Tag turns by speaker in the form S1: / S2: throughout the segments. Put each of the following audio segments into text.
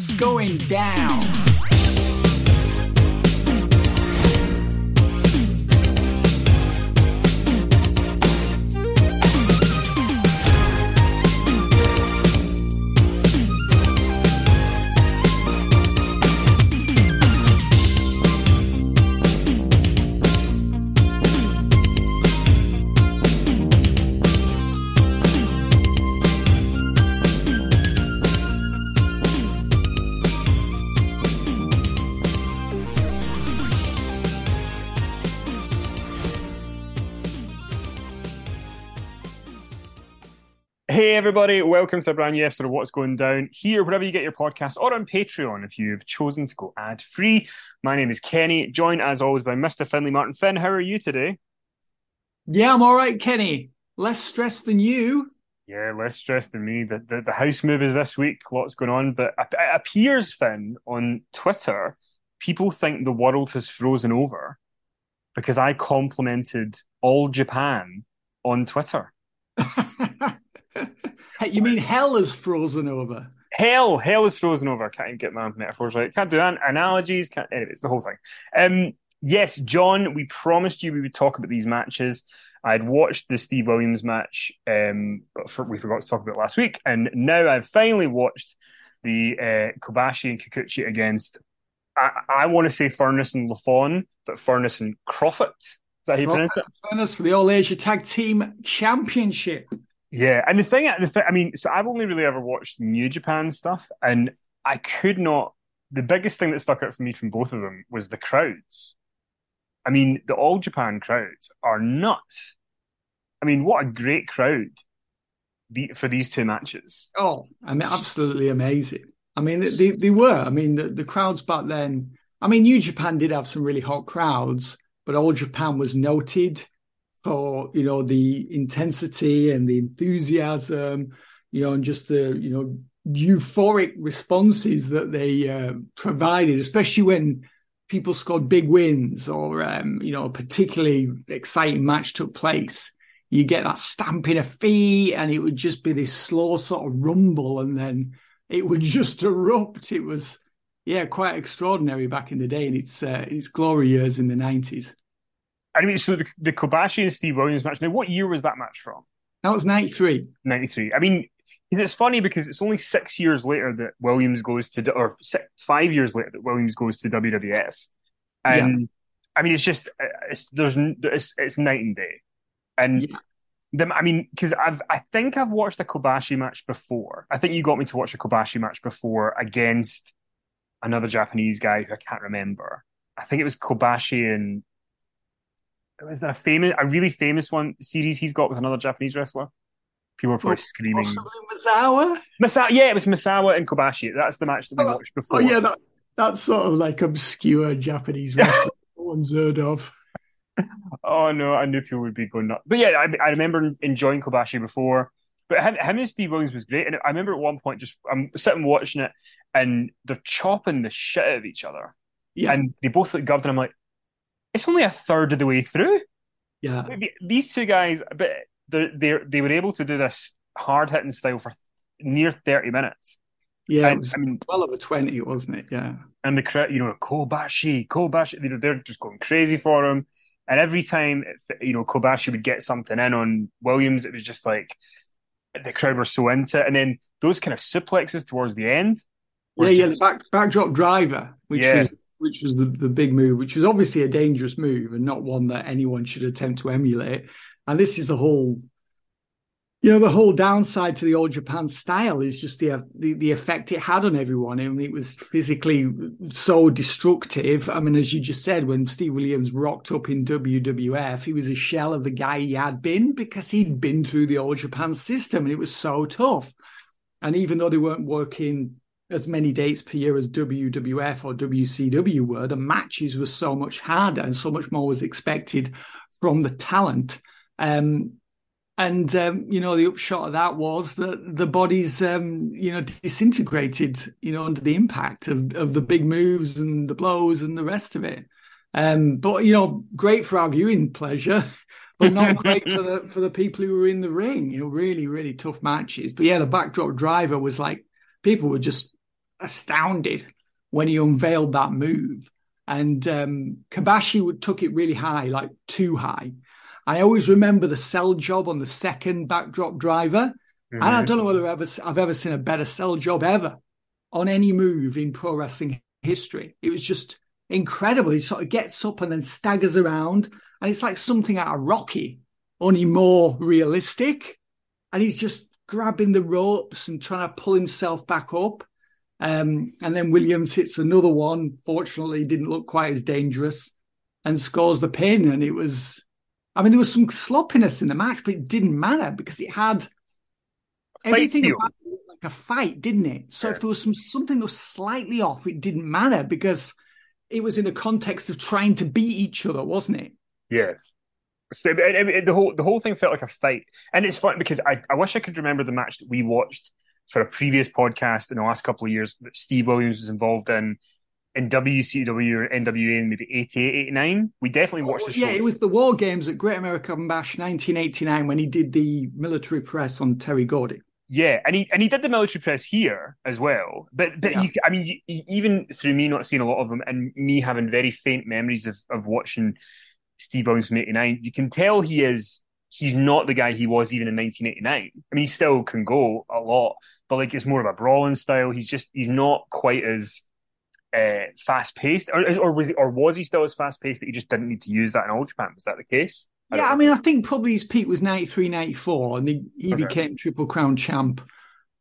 S1: What's going down?
S2: Everybody, welcome to a brand new episode of What's Going Down here, wherever you get your podcast or on Patreon if you've chosen to go ad free. My name is Kenny, joined as always by Mr. Finley Martin. Finn, how are you today?
S1: Yeah, I'm all right, Kenny. Less stressed than you.
S2: Yeah, less stressed than me. The, the, the house move is this week, lots going on, but it appears, Finn, on Twitter, people think the world has frozen over because I complimented all Japan on Twitter.
S1: You mean hell is frozen over?
S2: Hell, hell is frozen over. Can't get my metaphors right. Can't do that. analogies. Can't, anyways, the whole thing. Um, yes, John, we promised you we would talk about these matches. I'd watched the Steve Williams match, um, but for, we forgot to talk about last week, and now I've finally watched the uh, Kobashi and Kikuchi against. I, I want to say Furnas and Lafon, but Furnas and Kroffat. Is that how you pronounce it?
S1: Furnas for the All Asia Tag Team Championship.
S2: Yeah, and the thing, the thing, I mean, so I've only really ever watched New Japan stuff, and I could not. The biggest thing that stuck out for me from both of them was the crowds. I mean, the All Japan crowds are nuts. I mean, what a great crowd the, for these two matches.
S1: Oh, I mean, absolutely amazing. I mean, they they were. I mean, the, the crowds back then. I mean, New Japan did have some really hot crowds, but All Japan was noted for you know the intensity and the enthusiasm, you know, and just the you know euphoric responses that they uh, provided, especially when people scored big wins or um, you know a particularly exciting match took place. You get that stamping of feet, and it would just be this slow sort of rumble, and then it would just erupt. It was yeah, quite extraordinary back in the day, and it's uh, it's glory years in the nineties.
S2: I mean, so the, the Kobashi and Steve Williams match. Now, what year was that match from?
S1: That was ninety three.
S2: Ninety three. I mean, it's funny because it's only six years later that Williams goes to, or six, five years later that Williams goes to WWF, and yeah. I mean, it's just it's there's it's, it's night and day, and. Yeah. The, I mean, because I've I think I've watched a Kobashi match before. I think you got me to watch a Kobashi match before against another Japanese guy who I can't remember. I think it was Kobashi and was that a famous, a really famous one series he's got with another Japanese wrestler? People were probably
S1: Oh,
S2: screaming.
S1: Possibly Misawa.
S2: Misawa, yeah, it was Misawa and Kobashi. That's the match that we oh, watched
S1: oh,
S2: before.
S1: Oh yeah, that that's sort of like obscure Japanese wrestling no one's heard of.
S2: oh no, I knew people would be going nuts. But yeah, I, I remember enjoying Kobashi before. But him, him and Steve Williams was great. And I remember at one point, just I'm sitting watching it, and they're chopping the shit out of each other.
S1: Yeah.
S2: And they both look garbed, and I'm like, it's only a third of the way through.
S1: Yeah.
S2: These two guys, but they they they were able to do this hard hitting style for near 30 minutes.
S1: Yeah,
S2: And, I mean,
S1: well over 20, wasn't it? Yeah.
S2: and the cra- you know Kobashi, Kobashi, you know they're just going crazy for him. And every time you know Kobashi would get something in on Williams, it was just like the crowd were so into it. And then those kind of suplexes towards the end.
S1: Yeah, yeah, the back backdrop driver, which
S2: Yeah.
S1: was which was the, the big move, which was obviously a dangerous move and not one that anyone should attempt to emulate. And this is the whole you know, the whole downside to the All Japan style is just the, the the effect it had on everyone. I mean, it was physically so destructive. I mean, as you just said, when Steve Williams rocked up in WWF, he was a shell of the guy he had been because he'd been through the All Japan system, and it was so tough. And even though they weren't working as many dates per year as WWF or WCW were, the matches were so much harder and so much more was expected from the talent. Um, and um, you know the upshot of that was that the bodies um, you know disintegrated you know under the impact of, of the big moves and the blows and the rest of it um, but you know great for our viewing pleasure but not great for the for the people who were in the ring you know really really tough matches but yeah the backdrop driver was like people were just astounded when he unveiled that move and um, Kobashi would, took it really high like too high I always remember the sell job on the second backdrop driver. And I don't know whether I've ever, I've ever seen a better sell job ever on any move in pro wrestling history. It was just incredible. He sort of gets up and then staggers around, and it's like something out of Rocky, only more realistic. And he's just grabbing the ropes and trying to pull himself back up. Um, and then Williams hits another one. Fortunately, didn't look quite as dangerous and scores the pin. And it was I mean, there was some sloppiness in the match, but it didn't matter because it had everything it like a fight, didn't it? So if there was some something that was slightly off, it didn't matter because it was in the context of trying to beat each other, wasn't it?
S2: Yeah. So, and- and- and the whole the whole thing felt like a fight, and it's fun because I, I wish I could remember the match that we watched for a previous podcast in the last couple of years that Steve Williams was involved in in WCW or NWA in maybe 88, 89. We definitely watched the show.
S1: Yeah, it was the War Games at Great American Bash 1989 when he did the military press on Terry Gordy.
S2: Yeah, and he and he did the military press here as well. But but
S1: Yeah.
S2: you, I mean, you, even through me not seeing a lot of them and me having very faint memories of of watching Steve Williams from '89, you can tell he is he's not the guy he was even in 1989. I mean, he still can go a lot, but like it's more of a brawling style. He's just he's not quite as uh, fast paced, or or was he, or was he still as fast paced, but he just didn't need to use that in All Japan? Was that the case?
S1: Yeah,
S2: don't
S1: I mean, I think probably his peak was 93, 94, and he, he
S2: Okay.
S1: became Triple Crown champ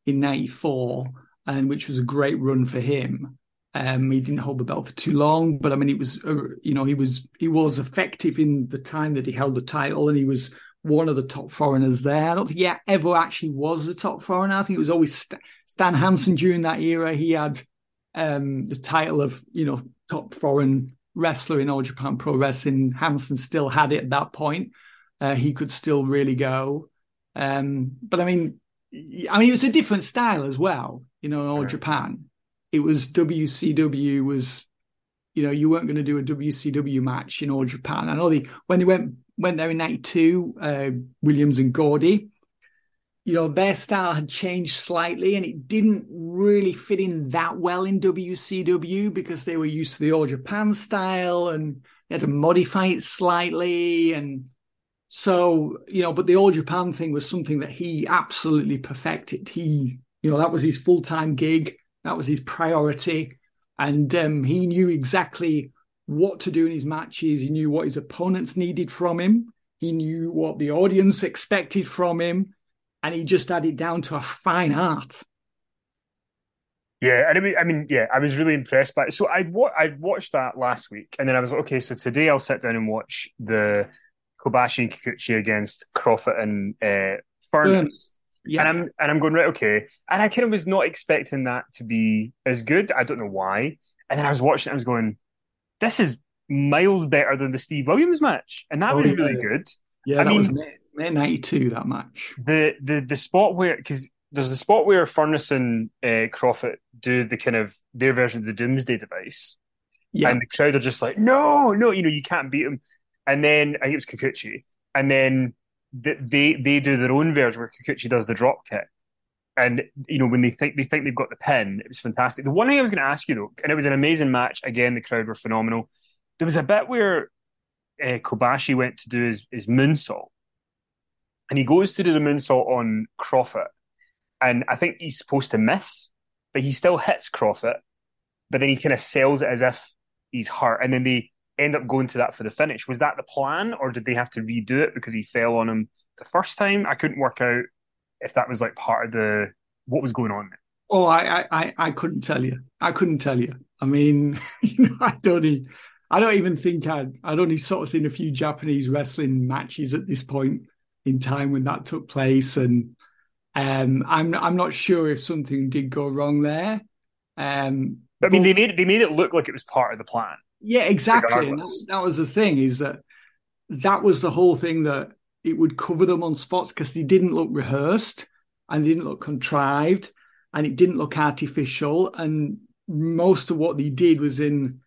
S1: in 94, and which was a great run for him. Um, he didn't hold the belt for too long, but I mean, it was, uh, you know, he was he was effective in the time that he held the title, and he was one of the top foreigners there. I don't think he ever actually was the top foreigner. I think it was always St- Stan Hansen during that era. He had um, the title of, you know, top foreign wrestler in All Japan Pro Wrestling. Hansen still had it at that point. Uh, he could still really go. Um, but I mean, I mean, it was a different style as well. You know, in All. Japan, it was WCW was, you know, you weren't going to do a WCW match in All Japan. I know they when they went went there in '92, uh, Williams and Gordy. You know, their style had changed slightly, and it didn't really fit in that well in WCW because they were used to the All Japan style and they had to modify it slightly and so, you know, but the All Japan thing was something that he absolutely perfected. He, you know, that was his full time gig, that was his priority. And um, he knew exactly what to do in his matches. He knew what his opponents needed from him. He knew what the audience expected from him. And he just had it down to a fine art.
S2: Yeah, and I mean, I mean, yeah, I was really impressed by it. So I'd wa- I'd watched that last week, and then I was like, okay, so today I'll sit down and watch the Kobashi and Kikuchi against Kroffat and uh,
S1: Furnas. Yeah.
S2: And I'm and I'm going right, okay. And I kind of was not expecting that to be as good. I don't know why. And then I was watching, it, I was going, this is miles better than the Steve Williams match, and that
S1: Oh,
S2: was
S1: yeah.
S2: really good.
S1: Yeah,
S2: I
S1: that
S2: mean-
S1: was May, May 92, that match.
S2: The the the spot where because there's the spot where Furnas and uh, Kroffat do the kind of their version of the Doomsday device,
S1: Yeah.
S2: and the crowd are just like, no, no, you know, you can't beat them. And then I think it was Kikuchi, and then th- they they do their own version where Kikuchi does the drop kick. And you know when they think they think they've got the pin, it was fantastic. The one thing I was going to ask you though, and it was an amazing match. Again, the crowd were phenomenal. There was a bit where uh, Kobashi went to do his, his moonsault, and he goes to do the moonsault on Kroffat, and I think he's supposed to miss, but he still hits Kroffat, but then he kind of sells it as if he's hurt, and then they end up going to that for the finish. Was that the plan, or did they have to redo it because he fell on him the first time? I couldn't work out if that was like part of the what was going on.
S1: Oh, I, I, I- couldn't tell you. I couldn't tell you. I mean, you know, I don't, even, I don't even think I'd, I'd only sort of seen a few Japanese wrestling matches at this point in time when that took place, and um, I'm, I'm not sure if something did go wrong there. Um,
S2: But, I mean,
S1: but-
S2: they made it, they made it look like it was part of the plan.
S1: Yeah, exactly. And that, that was the thing is that that was the whole thing that it would cover them on spots because they didn't look rehearsed and they didn't look contrived and it didn't look artificial. And most of what they did was in,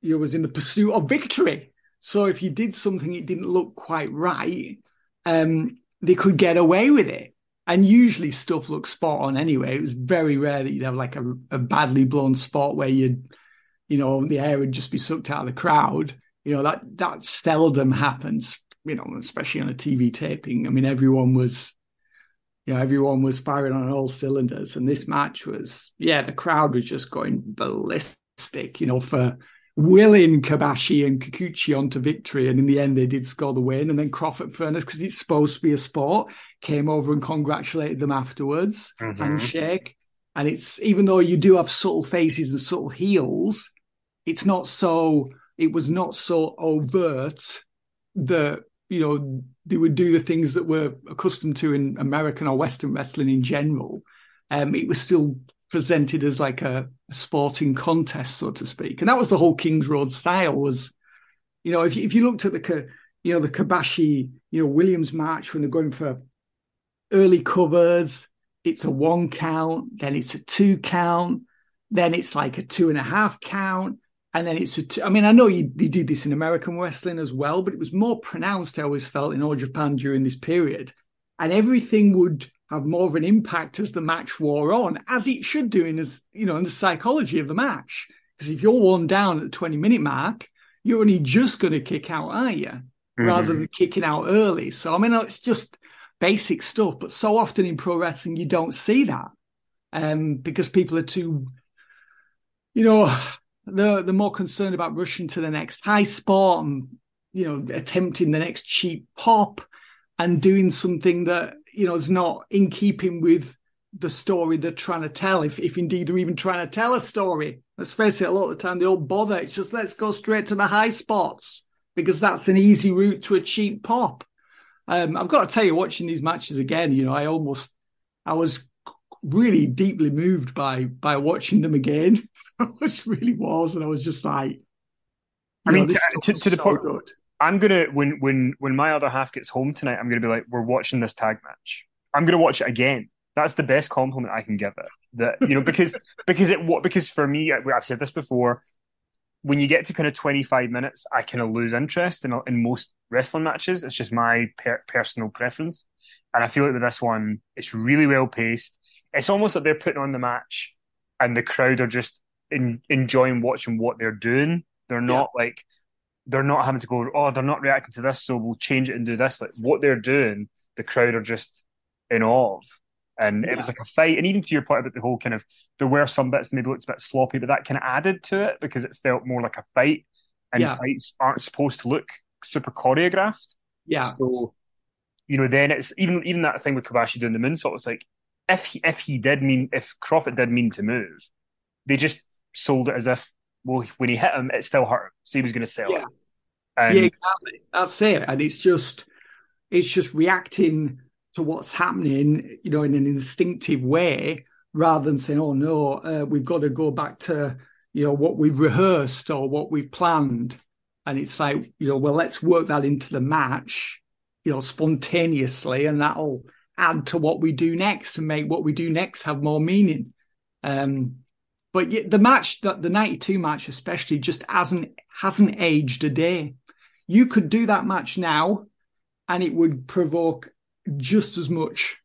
S1: you know, was in the pursuit of victory. So if you did something it didn't look quite right, um, they could get away with it. And usually stuff looked spot on anyway. It was very rare that you'd have like a, a badly blown spot where you'd you know, the air would just be sucked out of the crowd. You know, that that seldom happens, you know, especially on a TV taping. I mean, everyone was, you know, everyone was firing on all cylinders. And this match was, yeah, the crowd was just going ballistic, you know, for willing Kobashi and Kikuchi onto victory. And in the end, they did score the win. And then Kroffat Furnas, because it's supposed to be a sport, came over and congratulated them afterwards,
S2: Mhm.
S1: handshake. And it's even though you do have subtle faces and subtle heels, it's not so it was not so overt that you know they would do the things that we're accustomed to in American or Western wrestling in general. Um, it was still presented as like a, a sporting contest, so to speak, and that was the whole Kings Road style. Was you know if you, if you looked at the you know the Kobashi you know Williams match when they're going for early covers, it's a one count, then it's a two count, then it's like a two and a half count, and then it's a two. I mean, I know you, you do this in American wrestling as well, but it was more pronounced, I always felt, in all Japan during this period. And everything would have more of an impact as the match wore on, as it should do in as you know, in the psychology of the match. Because if you're worn down at the 20 minute mark, you're only just going to kick out, are you? Rather than kicking out early. So I mean, it's just basic stuff, but so often in pro wrestling you don't see that. Um, because people are too you know, they're, they're more concerned about rushing to the next high spot and, you know, attempting the next cheap pop and doing something that, you know, is not in keeping with the story they're trying to tell, if, if indeed they're even trying to tell a story. Let's face it, a lot of the time they don't bother. It's just let's go straight to the high spots because that's an easy route to a cheap pop. Um, I've got to tell you, watching these matches again, you know, I almost, I was really deeply moved by by watching them again. I was really was, and I was just like,
S2: I mean,
S1: know,
S2: to- to- to the
S1: so
S2: point-
S1: good.
S2: I'm gonna when when when my other half gets home tonight, I'm gonna be like, we're watching this tag match. I'm gonna watch it again. That's the best compliment I can give it. That you know because because it what because for me, I've said this before. When you get to kind of 25 minutes, I kind of lose interest in in most wrestling matches. It's just my per- personal preference, and I feel like with this one, it's really well paced. It's almost like they're putting on the match, and the crowd are just in, enjoying watching what they're doing. They're not like they're not having to go, oh, they're not reacting to this, so we'll change it and do this. Like what they're doing, the crowd are just in awe of. And it was like a fight. And even to your point about the whole kind of, there were some bits that maybe looked a bit sloppy, but that kind of added to it because it felt more like a fight. And
S1: Yeah.
S2: fights aren't supposed to look super choreographed.
S1: Yeah,
S2: So, you know, then it's even even that thing with Kobashi doing the moonsault. It's like if he, if he did mean if Kroffat did mean to move, they just sold it as if well when he hit him, it still hurt, him, so he was going to sell
S1: Yeah.
S2: it. And
S1: yeah, exactly. That's it. And it's just, it's just reacting to what's happening, you know, in an instinctive way, rather than saying, "Oh no, uh, we've got to go back to, you know, what we've rehearsed or what we've planned." and it's like you know, well, let's work that into the match, you know, spontaneously, and that'll add to what we do next and make what we do next have more meaning. Um, but the match, the, the 92 match especially, just hasn't hasn't aged a day. You could do that match now, and it would provoke just as much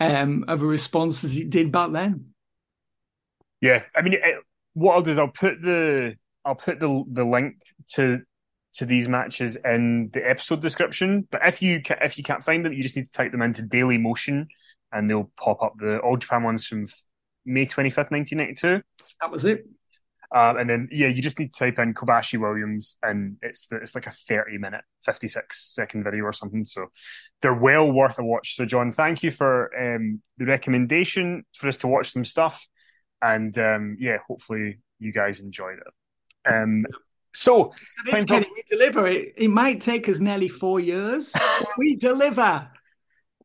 S1: um, of a response as it did back then.
S2: Yeah, I mean, it, what I'll do I'll put the I'll put the the link to to these matches in the episode description. But if you if you can't find them, you just need to type them into Daily Motion, and they'll pop up the All Japan ones from May twenty fifth, nineteen ninety two.
S1: That was it.
S2: Um, and then yeah, you just need to type in Kobashi Williams, and it's the, it's like a thirty minute, fifty six second video or something. So they're well worth a watch. So John, thank you for um, the recommendation for us to watch some stuff, and um, yeah, hopefully you guys enjoyed it. So
S1: this we deliver. It, it might take us nearly four years. we deliver.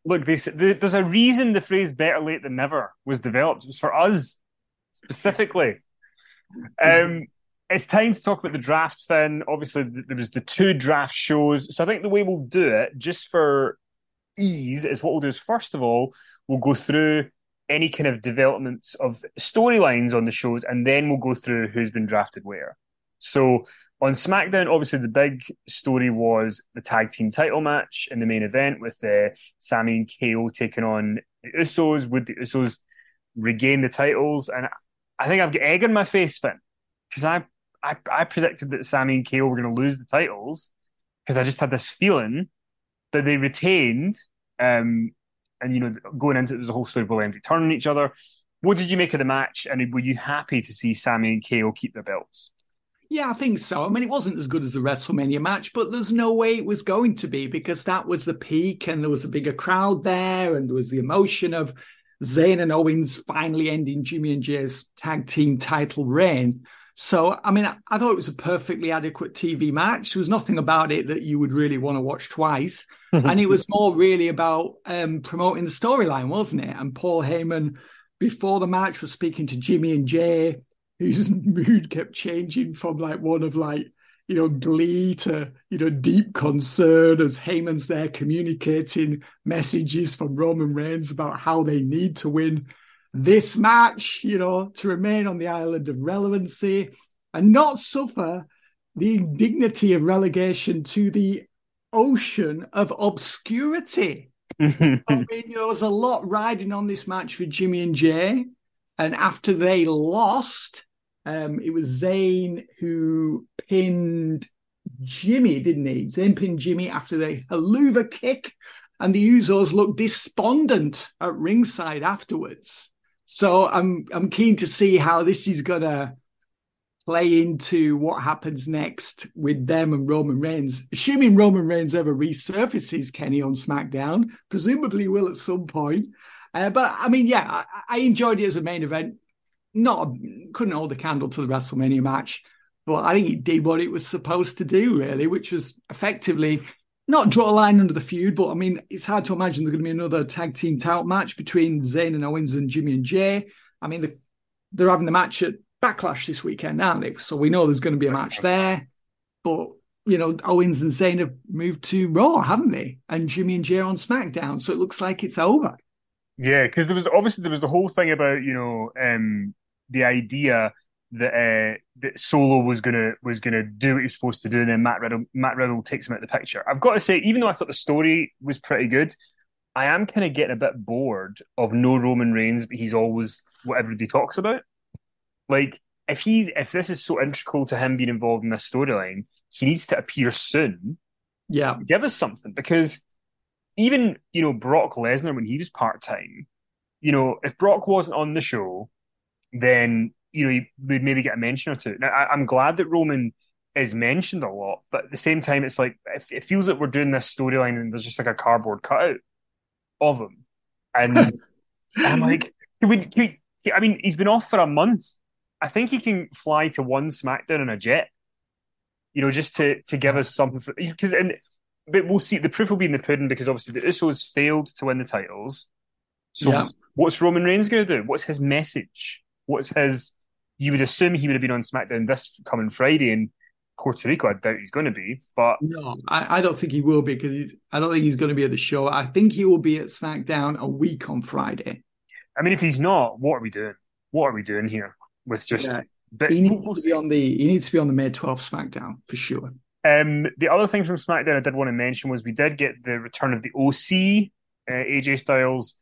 S2: Look, they, there's a reason the phrase "better late than never" was developed. It was for us specifically. Um, it's time to talk about the draft, Finn. Obviously, there was the two draft shows. So I think the way we'll do it, just for ease, is what we'll do is first of all, we'll go through any kind of developments of storylines on the shows, and then we'll go through who's been drafted where. So on SmackDown, obviously the big story was the tag team title match in the main event with uh, Sami and KO taking on the Usos. Would the Usos regain the titles? And I think I've got egg in my face, Finn, because I, I I predicted that Sami and KO were going to lose the titles because I just had this feeling that they retained. Um, and you know, going into it, there's a whole story of them turning each other. What did you make of the match? And were you happy to see Sami and KO keep their belts?
S1: Yeah, I think so. I mean, it wasn't as good as the WrestleMania match, but there's no way it was going to be because that was the peak and there was a bigger crowd there and there was the emotion of Zayn and Owens finally ending Jimmy and Jay's tag team title reign. So, I mean, I, thought it was a perfectly adequate TV match. There was nothing about it that you would really want to watch twice. and it was more really about um, promoting the storyline, wasn't it? And Paul Heyman, before the match, was speaking to Jimmy and Jay, whose mood kept changing from like one of like, you know, glee to, you know, deep concern as Heyman's there communicating messages from Roman Reigns about how they need to win this match, you know, to remain on the island of relevancy and not suffer the indignity of relegation to the ocean of obscurity. I mean, you know, there was a lot riding on this match for Jimmy and Jay. And after they lost, um, it was Zayn who pinned Jimmy, didn't he? Zayn pinned Jimmy after the Helluva kick, and the Usos looked despondent at ringside afterwards. So I'm I'm keen to see how this is gonna play into what happens next with them and Roman Reigns. Assuming Roman Reigns ever resurfaces Kenny on SmackDown, presumably will at some point. Uh, but I mean, yeah, I, I, enjoyed it as a main event. Not couldn't hold a candle to the WrestleMania match, but I think it did what it was supposed to do, really, which was effectively not draw a line under the feud. But I mean, it's hard to imagine there's going to be another tag team title match between Zayn and Owens and Jimmy and Jay. I mean, the, they're having the match at Backlash this weekend, aren't they? So we know there's going to be a match there. But you know, Owens and Zayn have moved to Raw, haven't they? And Jimmy and Jay on SmackDown. So it looks like it's over.
S2: Yeah, because there was obviously there was the whole thing about you know um, the idea that uh, that Solo was gonna was gonna do what he was supposed to do, and then Matt Riddle Matt Riddle takes him out of the picture. I've got to say, even though I thought the story was pretty good, I am kind of getting a bit bored of no Roman Reigns, but he's always what everybody talks about. Like if he's if this is so integral to him being involved in this storyline, he needs to appear soon.
S1: Yeah,
S2: give us something because even you know Brock Lesnar when he was part time, you know if Brock wasn't on the show then you know we'd maybe get a mention or two. Now, I, am glad that Roman is mentioned a lot, but at the same time, it's like it, it feels like we're doing this storyline and there's just like a cardboard cutout of him, and I'm like, can we, can we, I mean, he's been off for a month. I think he can fly to one SmackDown in a jet, you know, just to to give us something for because and but we'll see. The proof will be in the pudding because obviously the Usos failed to win the titles. So yeah. what's Roman Reigns going to do? What's his message? what's his? You would assume he would have been on SmackDown this coming Friday, in Puerto Rico, I doubt he's going to be. But
S1: no, I, I don't think he will be because I don't think he's going to be at the show. I think he will be at SmackDown a week on Friday.
S2: I mean, if he's not, what are we doing? What are we doing here with just?
S1: Yeah.
S2: But
S1: He needs to be on the he needs to be on the May 12th SmackDown for sure.
S2: Um, the other thing from SmackDown I did want to mention was we did get the return of the OC, uh, AJ Styles,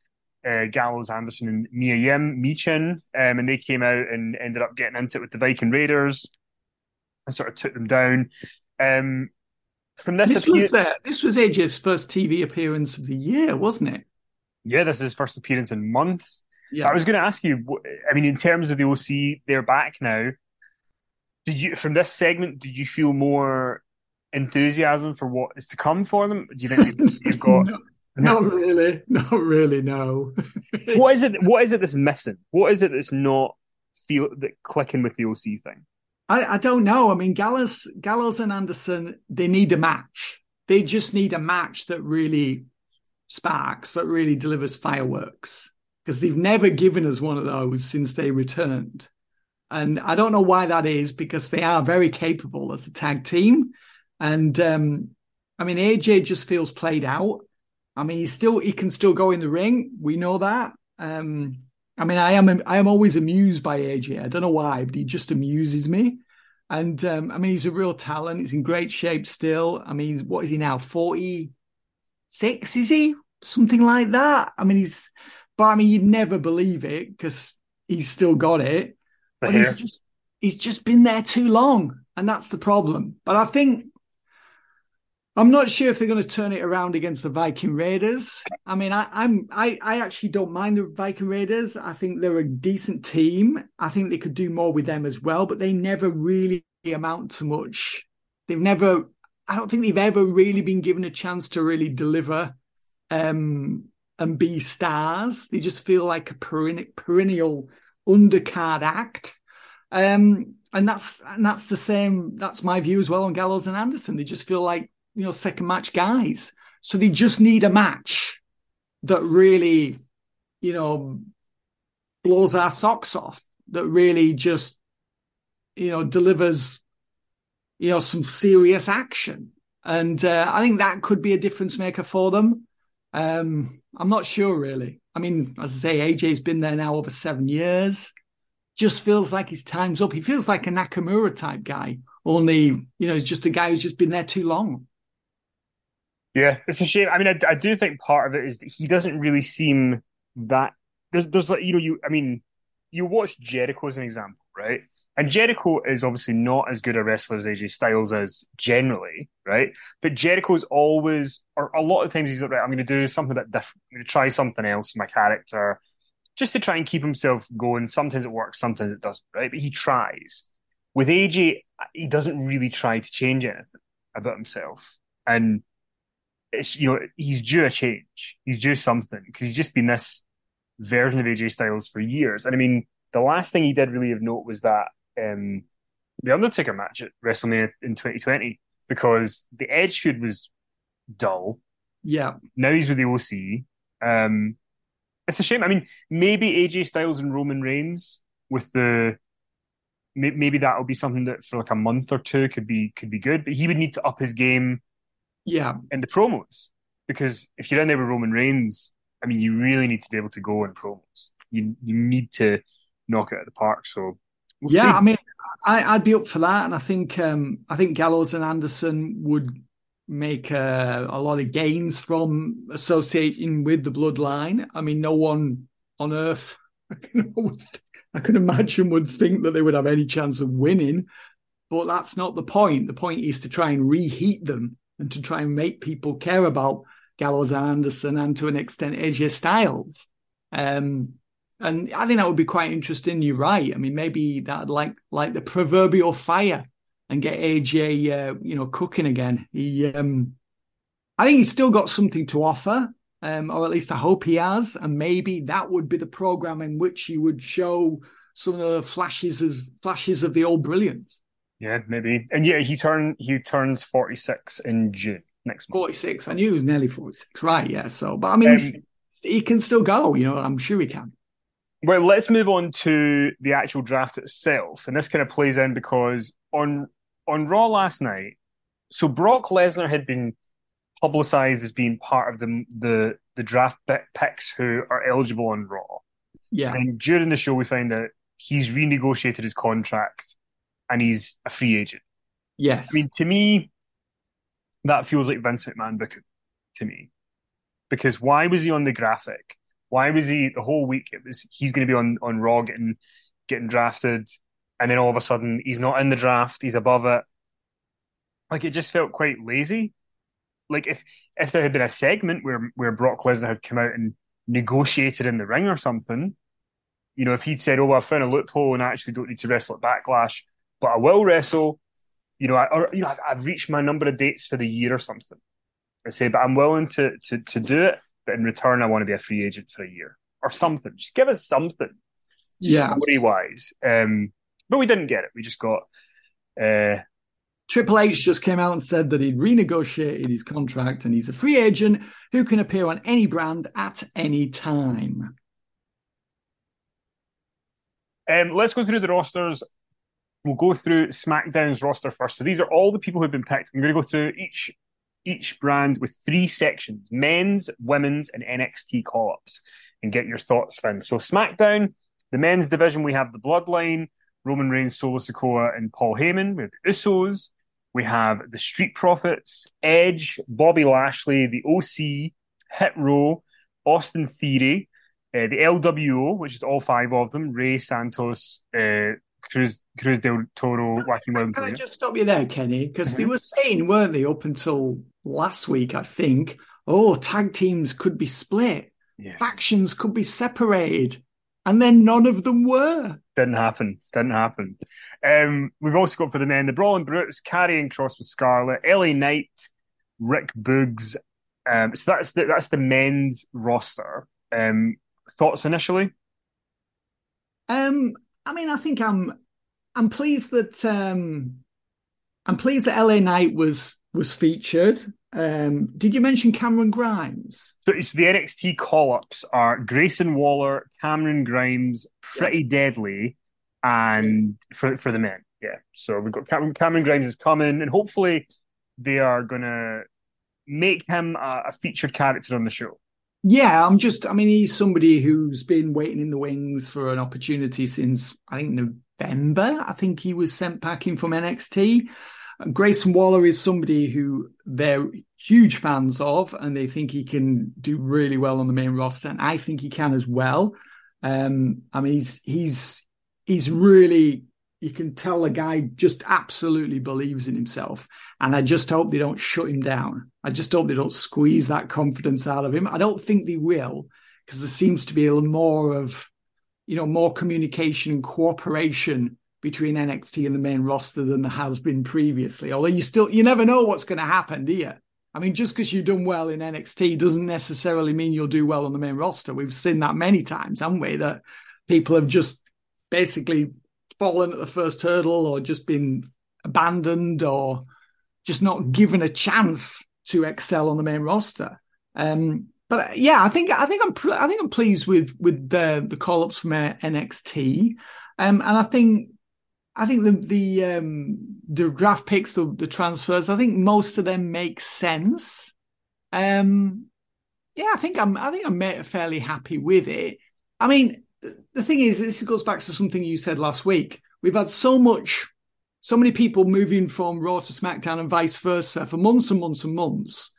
S2: uh, Gallows, Anderson, and Mia Yim, Michin, um, and they came out and ended up getting into it with the Viking Raiders and sort of took them down. Um, from this,
S1: This
S2: appear-
S1: was uh, this was AJ's first TV appearance of the year, wasn't it?
S2: yeah, this is his first appearance in months.
S1: Yeah.
S2: I was going to ask you, I mean, in terms of the OC, they're back now. Did you, from this segment, did you feel more enthusiasm for what is to come for them? Do you think you've got?
S1: no, not really. Not really. No.
S2: what is it? What is it that's missing? What is it that's not feel that clicking with the OC thing?
S1: I, I don't know. I mean, Gallows, Gallows and Anderson, they need a match. They just need a match that really sparks, that really delivers fireworks. Because they've never given us one of those since they returned. And I don't know why that is, because they are very capable as a tag team. And um, I mean, AJ just feels played out. I mean, he's still he can still go in the ring. We know that. Um, I mean, I am I am always amused by AJ. I don't know why, but he just amuses me. And um, I mean, he's a real talent. He's in great shape still. I mean, what is he now? Forty six? Is he something like that? I mean, he's. But I mean, you'd never believe it because he's still got it. But he's just he's just been there too long, and that's the problem. But I think I'm not sure if they're going to turn it around against the Viking Raiders. I mean, I, I'm I I actually don't mind the Viking Raiders. I think they're a decent team. I think they could do more with them as well, but they never really amount to much. They've never. I don't think they've ever really been given a chance to really deliver um, and be stars. They just feel like a perenn- perennial undercard act. Um, and that's and that's the same. That's my view as well on Gallows and Anderson. They just feel like you know second match guys. So they just need a match that really, you know, blows our socks off. That really just, you know, delivers, you know, some serious action. And uh, I think that could be a difference maker for them. Um, I'm not sure really. I mean, as I say, AJ's been there now over seven years just feels like his time's up. He feels like a Nakamura type guy, only, you know, he's just a guy who's just been there too long.
S2: Yeah, it's a shame. I mean, I, I do think part of it is that he doesn't really seem that. There's, there's like you know, you. I mean, you watch Jericho as an example, right? And Jericho is obviously not as good a wrestler as AJ Styles is generally, right? But Jericho's always, or a lot of times, he's like, right, I'm going to do something a bit different. I'm going to try something else my character, just to try and keep himself going. Sometimes it works, sometimes it doesn't, right? But he tries. With AJ, he doesn't really try to change anything about himself, and it's you know he's due a change. He's due something because he's just been this version of AJ Styles for years. And I mean, the last thing he did really of note was that um, the Undertaker match at WrestleMania in 2020 because the Edge feud was dull.
S1: Yeah.
S2: Now he's with the OC. Um, it's a shame. I mean, maybe AJ Styles and Roman Reigns with the maybe that'll be something that for like a month or two could be could be good. But he would need to up his game
S1: Yeah.
S2: in the promos because if you're in there with Roman Reigns, I mean, you really need to be able to go in promos. You you need to knock it out of the park. So we'll
S1: yeah,
S2: see.
S1: I mean, I, I'd be up for that, and I think um, I think Gallows and Anderson would make uh, a lot of gains from associating with the bloodline. I mean, no one on earth I can, I can imagine would think that they would have any chance of winning, but that's not the point. The point is to try and reheat them and to try and make people care about Gallows and Anderson and to an extent AJ Styles. Um, and I think that would be quite interesting. You're right. I mean, maybe that'd like like the proverbial fire and get AJ, uh, you know, cooking again. He, um, I think he's still got something to offer, um, or at least I hope he has. And maybe that would be the program in which he would show some of the flashes of flashes of the old brilliance.
S2: Yeah, maybe. And yeah, he turn he turns 46 in June next month.
S1: 46. I knew he was nearly 46. Right. Yeah. So, but I mean,
S2: Um,
S1: he can still go. You know, I'm sure he can.
S2: Well, let's move on to the actual draft itself, and this kind of plays in because on on Raw last night, so Brock Lesnar had been publicized as being part of the the the draft picks who are eligible on Raw.
S1: Yeah.
S2: And during the show, we find out he's renegotiated his contract and he's a free agent.
S1: Yes.
S2: I mean, to me, that feels like Vince McMahon booking to me. Because why was he on the graphic? Why was he the whole week? It was he's going to be on on Raw getting getting drafted, and then all of a sudden he's not in the draft. He's above it. Like it just felt quite lazy. Like if if there had been a segment where where Brock Lesnar had come out and negotiated in the ring or something, you know, if he'd said, "Oh, well, I found a loophole and I actually don't need to wrestle at Backlash, but I will wrestle," you know, I, or you know, I've, I've reached my number of dates for the year or something. I say, but I'm willing to to to do it, but in return, I want to be a free agent for a year or something. Just give us something,
S1: yeah,
S2: story wise. Um, but we didn't get it. We just got. Uh,
S1: Triple H just came out and said that he'd renegotiated his contract and he's a free agent who can appear on any brand at any time.
S2: Um, let's go through the rosters. We'll go through SmackDown's roster first. So these are all the people who've been picked. I'm going to go through each each brand with three sections: men's, women's, and NXT call-ups, and get your thoughts, Finn. So SmackDown, the men's division, we have the Bloodline, Roman Reigns, Solo Sikoa, and Paul Heyman. We have the Usos. We have the Street Profits, Edge, Bobby Lashley, the OC, Hit Row, Austin Theory, uh, the LWO, which is all five of them, Rey Santos, uh, Cruz, Cruz del Toro, Joaquin.
S1: Can I just stop you there, Kenny? Because mm-hmm. they were saying, weren't they, up until last week, I think, oh, tag teams could be split, yes. factions could be separated, and then none of them were.
S2: Didn't happen. Didn't happen. Um, we've also got for the men the Brawling Brutes, Karrion Kross with Scarlett, LA Knight, Rick Boogs. Um, so that's the, that's the men's roster. Um, thoughts initially?
S1: Um, I mean, I think I'm I'm pleased that um, I'm pleased that LA Knight was was featured. Um, did you mention Cameron Grimes?
S2: So, so the NXT call ups are Grayson Waller, Cameron Grimes, Pretty yeah. Deadly, and for for the men, yeah. So we've got Cameron, Cameron Grimes is coming, and hopefully they are gonna make him a, a featured character on the show.
S1: Yeah, I'm just. I mean, he's somebody who's been waiting in the wings for an opportunity since I think November. I think he was sent packing from NXT. Grayson Waller is somebody who they're huge fans of, and they think he can do really well on the main roster, and I think he can as well. Um, I mean, he's he's he's really you can tell a guy just absolutely believes in himself. And I just hope they don't shut him down. I just hope they don't squeeze that confidence out of him. I don't think they will, because there seems to be a little more of, you know, more communication and cooperation between NXT and the main roster than there has been previously. Although you still, you never know what's going to happen, do you? I mean, just because you've done well in NXT doesn't necessarily mean you'll do well on the main roster. We've seen that many times, haven't we? That people have just basically fallen at the first hurdle or just been abandoned or just not given a chance to excel on the main roster. Um, but uh, yeah, I think I think I'm I think I'm pleased with with the the call ups from NXT, um, and I think I think the the um, the draft picks, the, the transfers, I think most of them make sense. Um, yeah, I think I'm I think I'm fairly happy with it. I mean, the thing is, this goes back to something you said last week. We've had so much, so many people moving from Raw to SmackDown and vice versa for months and months and months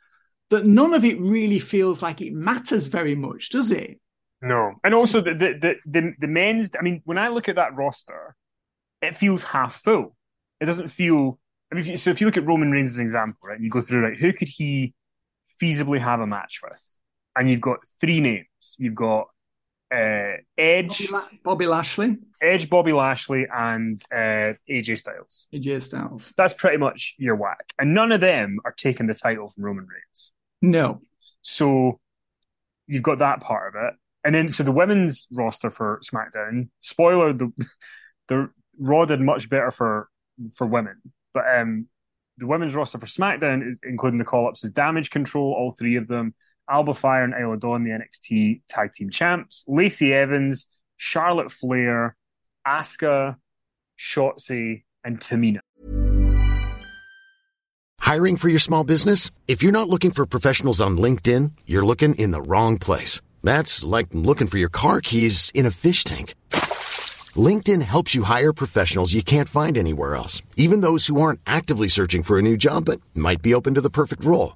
S1: that none of it really feels like it matters very much, does it?
S2: No, and also the the the, the men's. I mean, when I look at that roster, it feels half full. It doesn't feel. I mean, if you, so if you look at Roman Reigns as an example, right, and you go through, right, who could he feasibly have a match with? And you've got three names. You've got uh, Edge,
S1: Bobby, Bobby, Lashley,
S2: Edge, Bobby Lashley, and uh, AJ Styles.
S1: AJ Styles.
S2: That's pretty much your whack, and none of them are taking the title from Roman Reigns.
S1: No.
S2: So you've got that part of it, and then so the women's roster for SmackDown. Spoiler: the the Raw did much better for for women, but um, the women's roster for SmackDown, is, including the call ups, is Damage Control, all three of them. Alba Fyre and Isla Dawn, the NXT Tag Team Champs, Lacey Evans, Charlotte Flair, Asuka, Shotzi, and Tamina.
S3: Hiring for your small business? If you're not looking for professionals on LinkedIn, you're looking in the wrong place. That's like looking for your car keys in a fish tank. LinkedIn helps you hire professionals you can't find anywhere else, even those who aren't actively searching for a new job but might be open to the perfect role.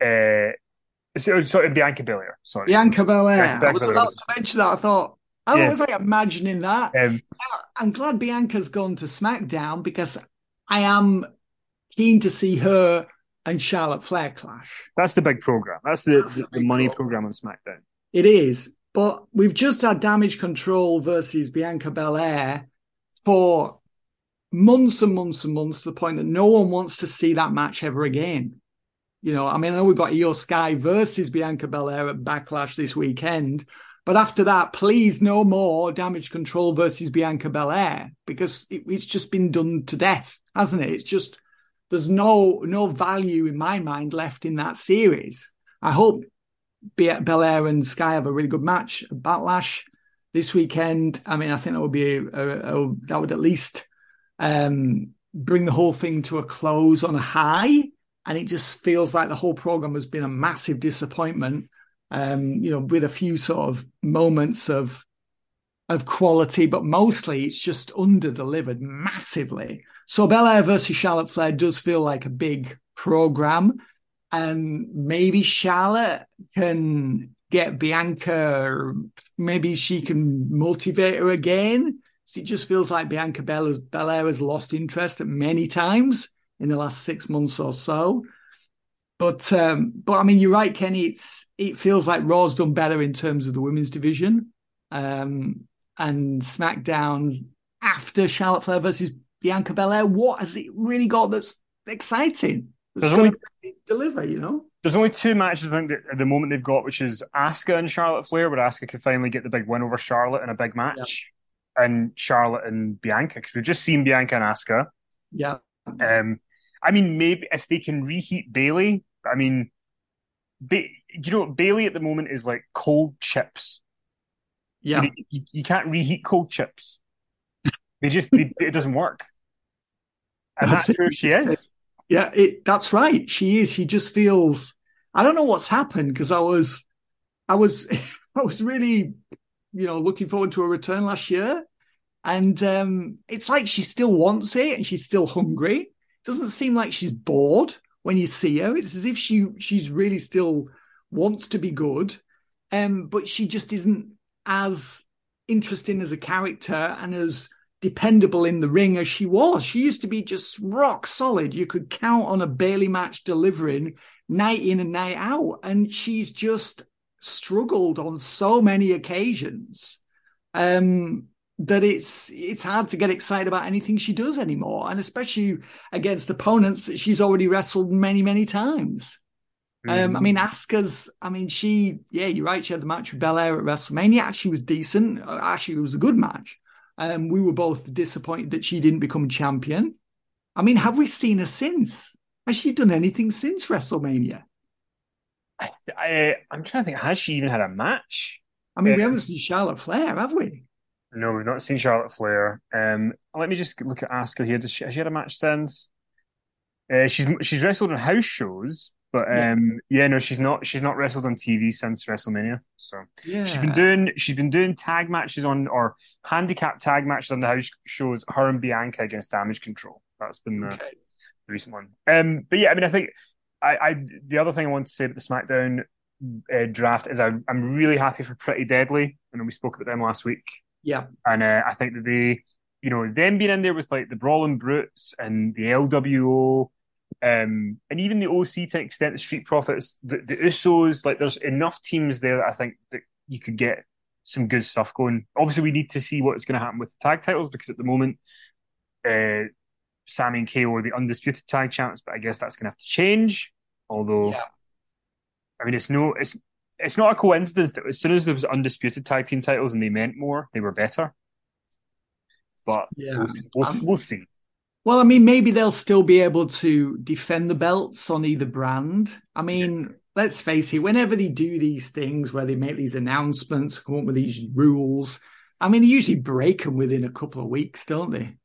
S2: Uh, so, so Bianca Belair, sorry.
S1: Bianca Belair.
S2: Bianca
S1: I was
S2: Belair.
S1: about to mention that. I thought, I
S2: Yeah.
S1: was like imagining that.
S2: Um,
S1: I'm glad Bianca's gone to SmackDown because I am keen to see her and Charlotte Flair clash.
S2: that's the big program. That's the,
S1: That's the
S2: the, the money
S1: program.
S2: program on SmackDown.
S1: It is, but we've just had Damage Control versus Bianca Belair for months and months and months to the point that no one wants to see that match ever again. You know, I mean, I know we've got Iyo Sky versus Bianca Belair at Backlash this weekend, but after that, please no more Damage Control versus Bianca Belair because it, it's just been done to death, hasn't it? It's just there's no no value in my mind left in that series. I hope Be- Belair and Sky have a really good match at Backlash this weekend. I mean, I think that would be a, a, a- that would at least um, bring the whole thing to a close on a high. And it just feels like the whole program has been a massive disappointment. Um, you know, with a few sort of moments of of quality, but mostly it's just under delivered massively. So Belair versus Charlotte Flair does feel like a big program and maybe Charlotte can get Bianca, maybe she can motivate her again. It just feels like Bianca Belair, has lost interest many times in the last six months or so. But um, but I mean, you're right, Kenny. It's it feels like Raw's done better in terms of the women's division, um, and SmackDown after Charlotte Flair versus Bianca Belair. What has it really got that's exciting? That's
S2: There's
S1: going
S2: only-
S1: to deliver, you know.
S2: There's only two matches I think that at the moment they've got, which is Asuka and Charlotte Flair, where Asuka could finally get the big win over Charlotte in a big match, and Charlotte and Bianca, because we've just seen Bianca and Asuka.
S1: Yeah,
S2: Um, I mean, maybe if they can reheat Bayley, I mean, ba- you know, Bayley at the moment is like cold chips.
S1: yeah.
S2: You, you, you can't reheat cold chips. They just they, it doesn't work. And
S1: That's
S2: that's, who she is.
S1: Yeah, it, that's right. She is. She just feels. I don't know what's happened because I was, I was, I was really, you know, looking forward to a return last year, and um, it's like she still wants it and she's still hungry. Doesn't seem like she's bored when you see her. It's as if she she's really still wants to be good, um, but she just isn't as interesting as a character and as dependable in the ring as she was. She used to be just rock solid. You could count on a Bayley match delivering night in and night out. And she's just struggled on so many occasions um, that it's it's hard to get excited about anything she does anymore. And especially against opponents that she's already wrestled many, many times. Um, I mean, Asuka's, I mean, she, yeah, you're right. She had the match with Belair at WrestleMania. Actually, was decent. Uh, Actually, it was a good match. Um, we were both disappointed that she didn't become champion. I mean, have we seen her since? Has she done anything since WrestleMania?
S2: I, I'm trying to think. Has she even had a match?
S1: I mean, we haven't seen Charlotte Flair, have we?
S2: No, we've not seen Charlotte Flair. Um, let me just look at Asuka here. Does she, has she had a match since? Uh, she's she's wrestled on house shows, but
S1: Yeah.
S2: um, yeah, no, she's not. She's not wrestled on TV since WrestleMania. So
S1: Yeah.
S2: she's been doing she's been doing tag matches on or handicap tag matches on the house shows. Her and Bianca against Damage Control. That's been the,
S1: Okay.
S2: the recent one. Um, but yeah, I mean, I think I, I the other thing I want to say about the SmackDown uh, draft is I, I'm really happy for Pretty Deadly. I know we spoke about them last week
S1: Yeah.
S2: and uh, I think that they you know, them being in there with like the Brawling Brutes and the LWO, um, and even the OC to an extent, the Street Profits, the, the Usos, like there's enough teams there that I think that you could get some good stuff going. Obviously, we need to see what's going to happen with the tag titles because at the moment, uh, Sami and KO are the undisputed tag champs, but I guess that's going to have to change. Although,
S1: Yeah.
S2: I mean, it's no, it's it's not a coincidence that as soon as there was undisputed tag team titles and they meant more, they were better. But
S1: Yeah.
S2: we'll, we'll,
S1: Um,
S2: we'll see.
S1: Well, I mean, maybe they'll still be able to defend the belts on either brand. I mean, let's face it, whenever they do these things where they make these announcements, come up with these rules, I mean, they usually break them within a couple of weeks, don't they?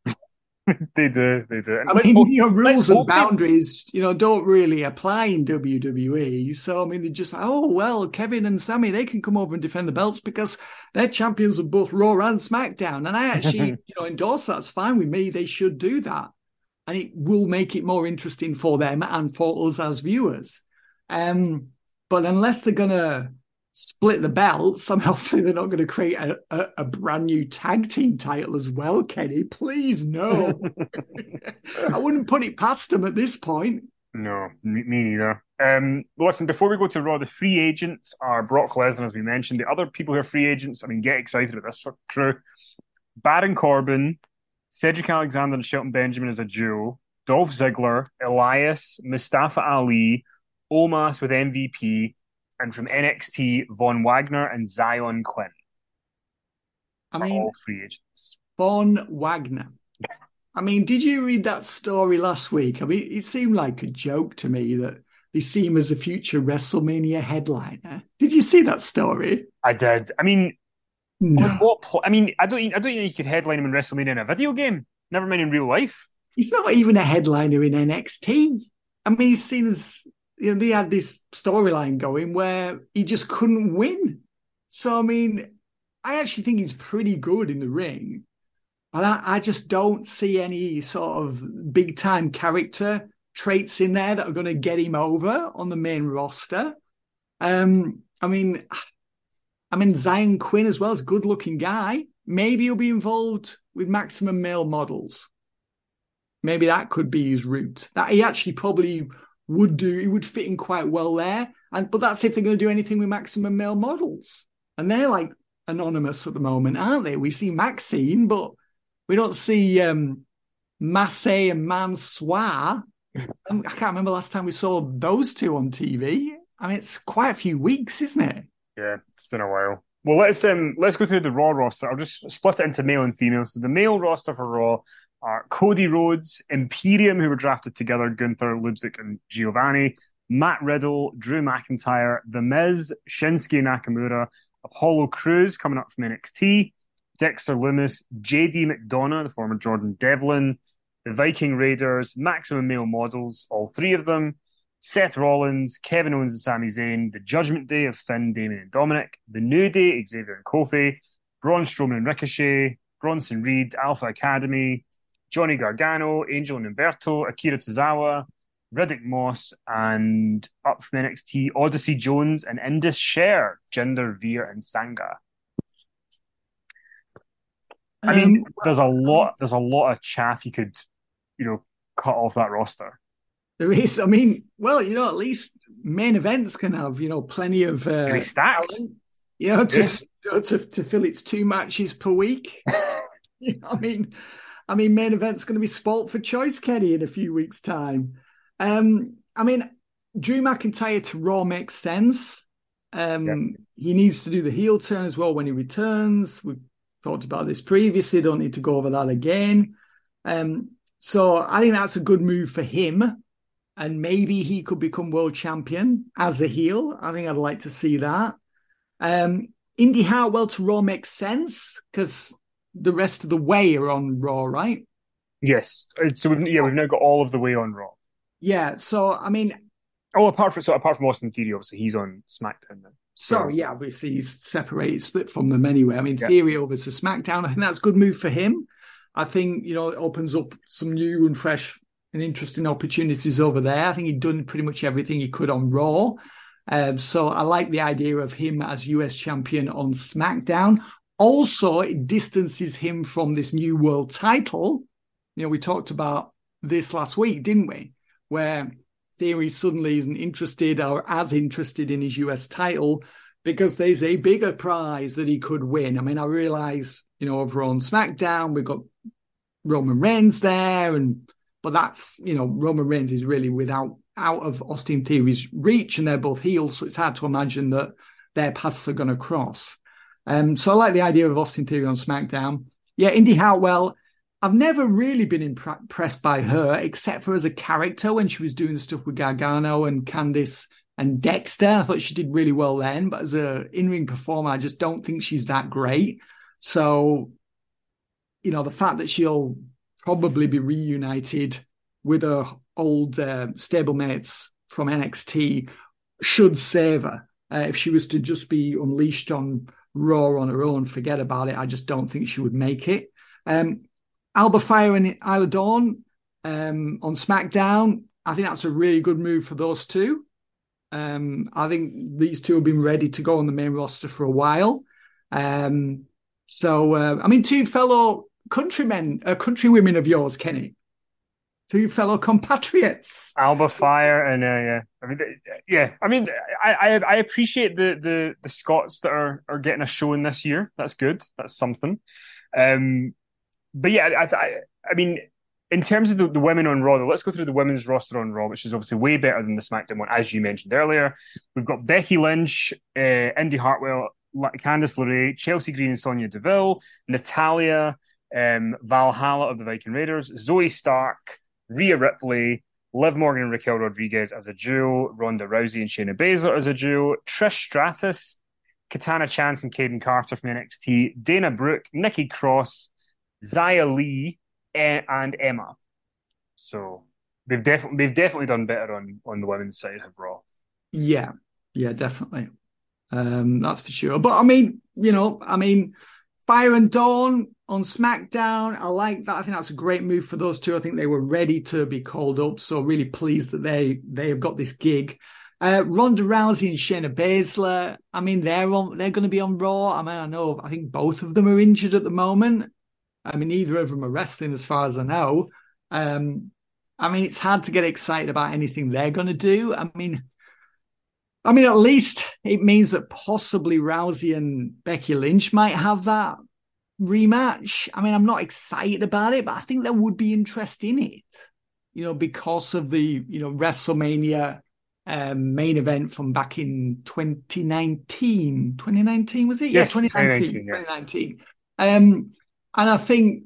S2: They do, they do. And
S1: I mean,
S2: hope-
S1: you know, rules and
S2: hope they-
S1: boundaries, you know, don't really apply in WWE. So, I mean, they're just oh, well, Kevin and Sami, they can come over and defend the belts because they're champions of both Raw and SmackDown. And I actually, you know, endorse. That's fine with me. They should do that. And it will make it more interesting for them and for us as viewers. Um, but unless they're going to split the belts, I'm hopefully they're not going to create a, a, a brand new tag team title as well, Kenny. Please, no. I wouldn't put it past them at this point.
S2: No, me, me neither. Um, listen, before we go to Raw, the free agents are Brock Lesnar, as we mentioned. The other people who are free agents, I mean, get excited about this crew. Baron Corbin, Cedric Alexander, and Shelton Benjamin as a duo. Dolph Ziggler, Elias, Mustafa Ali, Omos with MVP, and from NXT, Von Wagner and Zion Quinn.
S1: I mean,
S2: all free agents.
S1: Von Wagner. I mean, did you read that story last week? I mean, it seemed like a joke to me that they see him as a future WrestleMania headliner. Did you see that story?
S2: I did. I mean,
S1: No.
S2: what pl- I mean, I don't. I don't think you could headline him in WrestleMania in a video game. Never mind in real life.
S1: He's not even a headliner in NXT. I mean, he's seen as you know, they had this storyline going where he just couldn't win. So I mean, I actually think he's pretty good in the ring. And I, I just don't see any sort of big time character traits in there that are going to get him over on the main roster. Um, I mean, I mean Zion Quinn as well is a good looking guy. Maybe he'll be involved with maximum male models. Maybe that could be his route. That he actually probably would do. it would fit in quite well there. And but that's if they're going to do anything with maximum male models. And they're like anonymous at the moment, aren't they? We see Maxine, but we don't see um Massey and Mansoor. I can't remember last time we saw those two on TV. I mean, it's quite a few weeks, isn't it?
S2: Yeah, it's been a while. Well, let's um let's go through the Raw roster. I'll just split it into male and female. So the male roster for Raw are Cody Rhodes, Imperium, who were drafted together, Gunther, Ludwig, and Giovanni, Matt Riddle, Drew McIntyre, The Miz, Shinsuke Nakamura, Apollo Crews coming up from NXT, Dexter Lumis, JD McDonagh, the former Jordan Devlin, the Viking Raiders, Maximum Male Models, all three of them, Seth Rollins, Kevin Owens and Sami Zayn, the Judgment Day of Finn, Damian and Dominik, the New Day, Xavier and Kofi, Braun Strowman and Ricochet, Bronson Reed, Alpha Academy, Johnny Gargano, Angel Humberto, Akira Tozawa, Riddick Moss, and up from NXT, Odyssey Jones and Indus Sher, Jinder, Veer, and Sangha. I mean,
S1: Um,
S2: there's a lot. There's a lot of chaff you could, you know, cut off that roster.
S1: There is. I mean, well, you know, at least main events can have, you know, plenty of uh,
S2: stacked.
S1: talent, you know, to, you know, to to fill its two matches per week. You know, I mean, I mean, main event's going to be spoilt for choice, Kenny, in a few weeks' time. Um, I mean, Drew McIntyre to Raw makes sense. Um, he needs to do the heel turn as well when he returns. We've talked about this previously. Don't need to go over that again. Um, so I think that's a good move for him and maybe he could become world champion as a heel. I think I'd like to see that. Um, Indi Hartwell to Raw makes sense because the rest of the way are on Raw, right?
S2: Yes. Uh, So we've yeah we've now got all of the way on Raw.
S1: Yeah. So I mean,
S2: Oh, apart from so apart from Austin Theory, obviously he's on SmackDown then.
S1: sorry, yeah, obviously he's separated, split from them anyway. I mean,
S2: Yeah.
S1: Theory over to SmackDown. I think that's a good move for him. I think you know it opens up some new and fresh and interesting opportunities over there. I think he'd done pretty much everything he could on Raw. Um, so I like the idea of him as US champion on SmackDown. Also, it distances him from this new world title. You know, we talked about this last week, didn't we? Where Theory suddenly isn't interested or as interested in his US title because there's a bigger prize that he could win. I mean, I realize, you know, over on SmackDown, we've got Roman Reigns there, and but that's you know, Roman Reigns is really without out of Austin Theory's reach, and they're both heels, so it's hard to imagine that their paths are going to cross. Um, so I like the idea of Austin Theory on SmackDown. Yeah, Indi Hartwell. I've never really been impressed by her, except for as a character when she was doing stuff with Gargano and Candice and Dexter. I thought she did really well then, but as a in-ring performer, I just don't think she's that great. So, you know, the fact that she'll probably be reunited with her old uh, stablemates from NXT should save her. Uh, if she was to just be unleashed on Raw on her own, forget about it. I just don't think she would make it. Um, Alba Fyre and Isla Dawn um, on SmackDown. I think that's a really good move for those two. Um, I think these two have been ready to go on the main roster for a while. Um, so, uh, I mean, two fellow countrymen, uh, countrywomen of yours, Kenny two fellow compatriots.
S2: Alba Fyre and uh, yeah, I mean, yeah, I mean, I, I, I appreciate the the the Scots that are are getting a show in this year. That's good. That's something. Um, but yeah, I, I, I mean, in terms of the, the women on Raw, though, let's go through the women's roster on Raw, which is obviously way better than the SmackDown one, as you mentioned earlier. We've got Becky Lynch, uh, Indi Hartwell, Candice LeRae, Chelsea Green and Sonya Deville, Natalya, um, Valhalla of the Viking Raiders, Zoey Stark, Rhea Ripley, Liv Morgan and Raquel Rodriguez as a duo, Ronda Rousey and Shayna Baszler as a duo, Trish Stratus, Katana Chance and Kayden Carter from NXT, Dana Brooke, Nikki Cross, Xia Li, and Emma. So they've definitely they've definitely done better on on the women's side of Raw.
S1: Yeah, yeah, definitely. Um, that's for sure. But I mean, you know, I mean, Fyre and Dawn on SmackDown. I like that. I think that's a great move for those two. I think they were ready to be called up. So really pleased that they they have got this gig. Uh, Ronda Rousey and Shayna Baszler. I mean, they're on. They're going to be on Raw. I mean, I know. I think both of them are injured at the moment. I mean, neither of them are wrestling, as far as I know. Um, I mean, it's hard to get excited about anything they're going to do. I mean, I mean, at least it means that possibly Rousey and Becky Lynch might have that rematch. I mean, I'm not excited about it, but I think there would be interest in it. You know, because of the you know WrestleMania um, main event from back in 2019. 2019 was it?
S2: Yes,
S1: yeah, 2019. 2019. Yeah. Um, and I think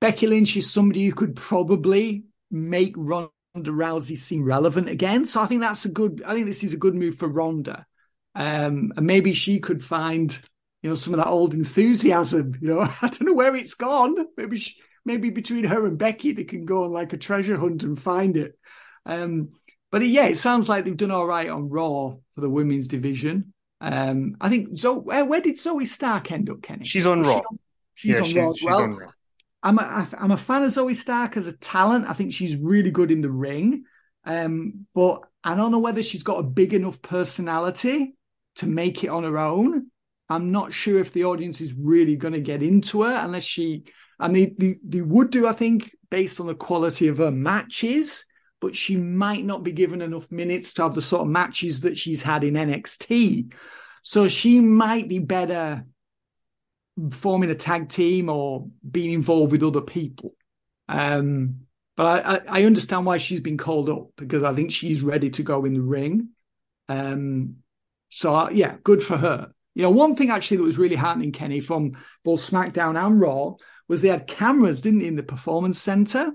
S1: Becky Lynch is somebody who could probably make Ronda Rousey seem relevant again. So I think that's a good. I think this is a good move for Ronda. Um, and maybe she could find, you know, some of that old enthusiasm. You know, I don't know where it's gone. Maybe, she, maybe between her and Becky, they can go on like a treasure hunt and find it. Um, but yeah, it sounds like they've done all right on Raw for the women's division. Um, I think so. Where, where did Zoey Stark end up, Kenny?
S2: She's on Raw.
S1: She's yeah, on she's, Raw as well. I'm a, I'm a fan of Zoey Stark as a talent. I think she's really good in the ring. Um, but I don't know whether she's got a big enough personality to make it on her own. I'm not sure if the audience is really going to get into her unless she, and they, they, they would do, I think, based on the quality of her matches, but she might not be given enough minutes to have the sort of matches that she's had in NXT. So she might be better forming a tag team or being involved with other people. Um, but I, I, understand why she's been called up because I think she's ready to go in the ring. Um, so uh, yeah, good for her. You know, one thing actually that was really happening, Kenny, from both SmackDown and Raw was they had cameras, didn't they, in the performance center?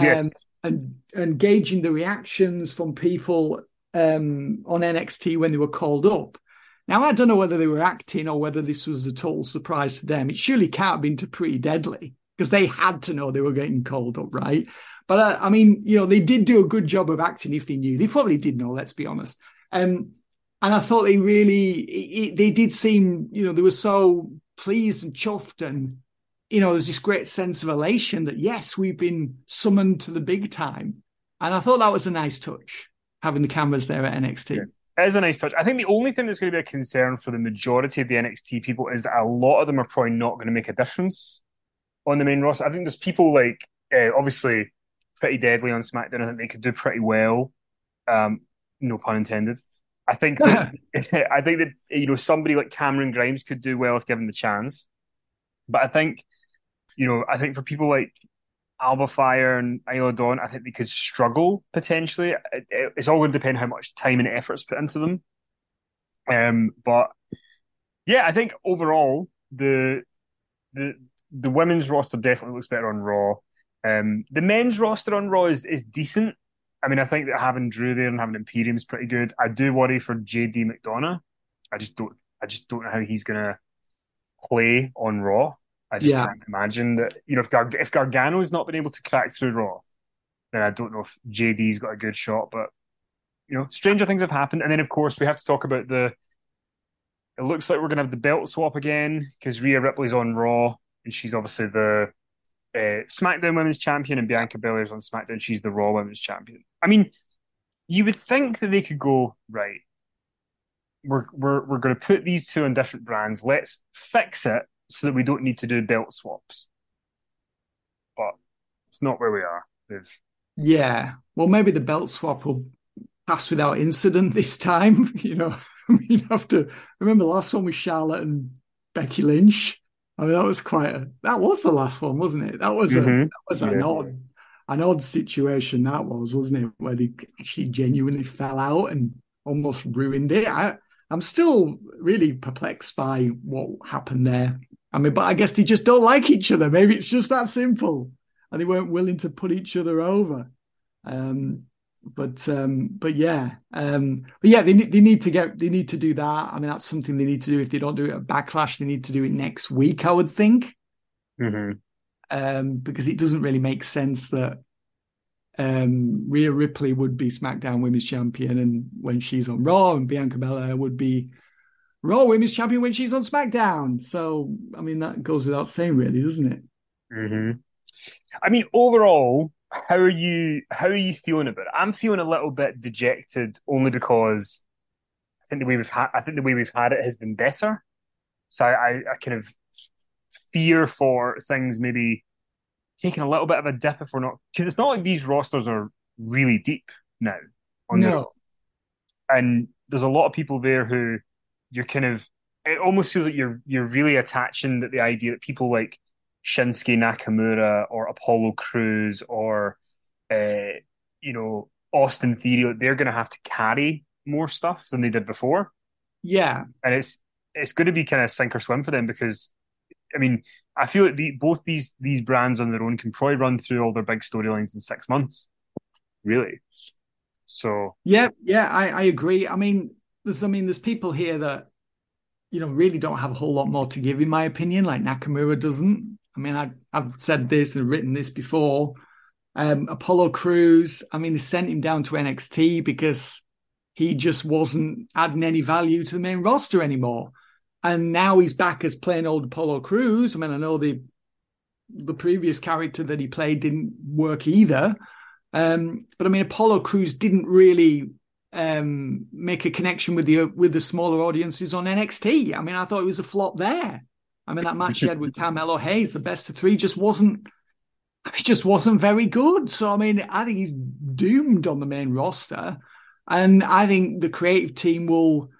S2: Yes.
S1: Um, and, and gauging the reactions from people um, on NXT when they were called up. Now, I don't know whether they were acting or whether this was a total surprise to them. It surely can't have been to Pretty Deadly because they had to know they were getting called up, right? But uh, I mean, you know, they did do a good job of acting if they knew. They probably did know, let's be honest. Um, and I thought they really, it, they did seem, you know, they were so pleased and chuffed and, you know, there's this great sense of elation that, yes, we've been summoned to the big time. And I thought that was a nice touch, having the cameras there at NXT.
S2: Yeah. It is a nice touch. I think the only thing that's going to be a concern for the majority of the NXT people is that a lot of them are probably not going to make a difference on the main roster. I think there's people like uh, obviously pretty deadly on SmackDown. I think they could do pretty well. Um, no pun intended. I think that, I think that you know somebody like Cameron Grimes could do well if given the chance. But I think you know I think for people like Alba Fyre and Isla Dawn, I think they could struggle potentially. It, it, it's all going to depend how much time and effort is put into them. Um, but yeah, I think overall the the the women's roster definitely looks better on Raw. Um, the men's roster on Raw is, is decent. I mean, I think that having Drew there and having Imperium is pretty good. I do worry for JD McDonagh. I just don't. I just don't know how he's gonna play on Raw. I just
S1: Yeah.
S2: can't imagine that. You know, if Gar- if Gargano's not been able to crack through Raw, then I don't know if JD's got a good shot. But you know, stranger things have happened. And then, of course, we have to talk about the. It looks like we're gonna have the belt swap again because Rhea Ripley's on Raw and she's obviously the uh, SmackDown Women's Champion, and Bianca Belair's on SmackDown. She's the Raw Women's Champion. I mean, you would think that they could go right. We're we're we're going to put these two on different brands. Let's fix it so that we don't need to do belt swaps. But it's not where we are. They've
S1: Yeah. Well, maybe the belt swap will pass without incident this time. You know, I mean, after remember the last one with Charlotte and Becky Lynch. I mean, that was quite a that was the last one, wasn't it? That was a
S2: Mhm.
S1: that was an odd an odd situation that was, wasn't it? Where they actually genuinely fell out and almost ruined it. I I'm still really perplexed by what happened there. I mean, but I guess they just don't like each other. Maybe it's just that simple. And they weren't willing to put each other over. Um, but um, but yeah, um, but yeah, they need they need to get they need to do that. I mean, that's something they need to do. If they don't do it at Backlash, they need to do it next week. I would think,
S2: Mhm.
S1: um, because it doesn't really make sense that um, Rhea Ripley would be SmackDown Women's Champion, and when she's on Raw, and Bianca Belair would be Raw Women's Champion when she's on SmackDown. So I mean, that goes without saying, really, doesn't it?
S2: Mhm. I mean, overall, how are you? How are you feeling about it? I'm feeling a little bit dejected, only because I think the way we've had, I think the way we've had it has been better. So I, I, kind of fear for things maybe taking a little bit of a dip if we're not. Because it's not like these rosters are really deep now. On their
S1: No,
S2: and there's a lot of people there who you're kind of it almost feels like you're you're really attaching that the idea that people like Shinsuke Nakamura or Apollo Crews or uh, you know Austin Theory they're going to have to carry more stuff than they did before
S1: yeah,
S2: and it's it's going to be kind of sink or swim for them because I mean I feel like the, both these these brands on their own can probably run through all their big storylines in six months really so
S1: Yeah, yeah, I, I agree. I mean, there's I mean, there's people here that you know really don't have a whole lot more to give, in my opinion. Like Nakamura doesn't. I mean, I, I've said this and written this before. Um, Apollo Crews. I mean, they sent him down to NXT because he just wasn't adding any value to the main roster anymore. And now he's back as plain old Apollo Crews. I mean, I know the the previous character that he played didn't work either. Um, but I mean, Apollo Crews didn't really um, make a connection with the with the smaller audiences on NXT. I mean, I thought it was a flop there. I mean, that match he had with Carmelo Hayes, the best of three, just wasn't. It just wasn't very good. So I mean, I think he's doomed on the main roster, and I think the creative team will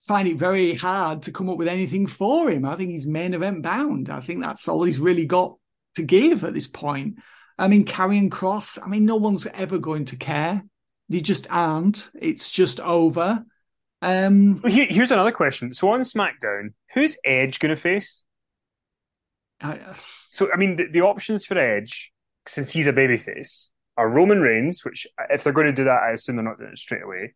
S1: find it very hard to come up with anything for him. I think he's main event bound. I think that's all he's really got to give at this point. I mean, Karrion Kross. I mean, no one's ever going to care. They just aren't. It's just over. Um,
S2: Well, Here, here's another question. So on SmackDown, who's Edge going to face?
S1: I,
S2: So I mean, the, the options for Edge, since he's a babyface, are Roman Reigns, which if they're going to do that, I assume they're not doing it straight away.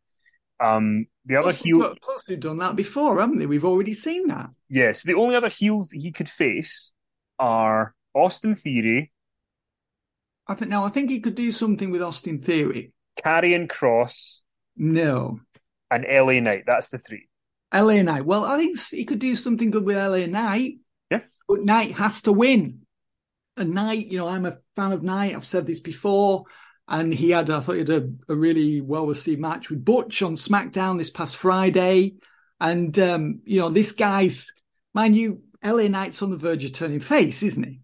S2: Um, the other
S1: plus,
S2: heel,
S1: plus they've done that before, haven't they? We've already seen that.
S2: yeah. So the only other heels that he could face are Austin Theory,
S1: I think now. I think he could do something with Austin Theory.
S2: Karrion Kross,
S1: No,
S2: and LA Knight. That's the three.
S1: LA Knight. Well, I think he could do something good with LA Knight.
S2: Yeah.
S1: But Knight has to win. And Knight, you know, I'm a fan of Knight. I've said this before. and he had, I thought, he had a, a really well received match with Butch on SmackDown this past Friday. And, um, you know, this guy's, mind you, LA Knight's on the verge of turning face, isn't he?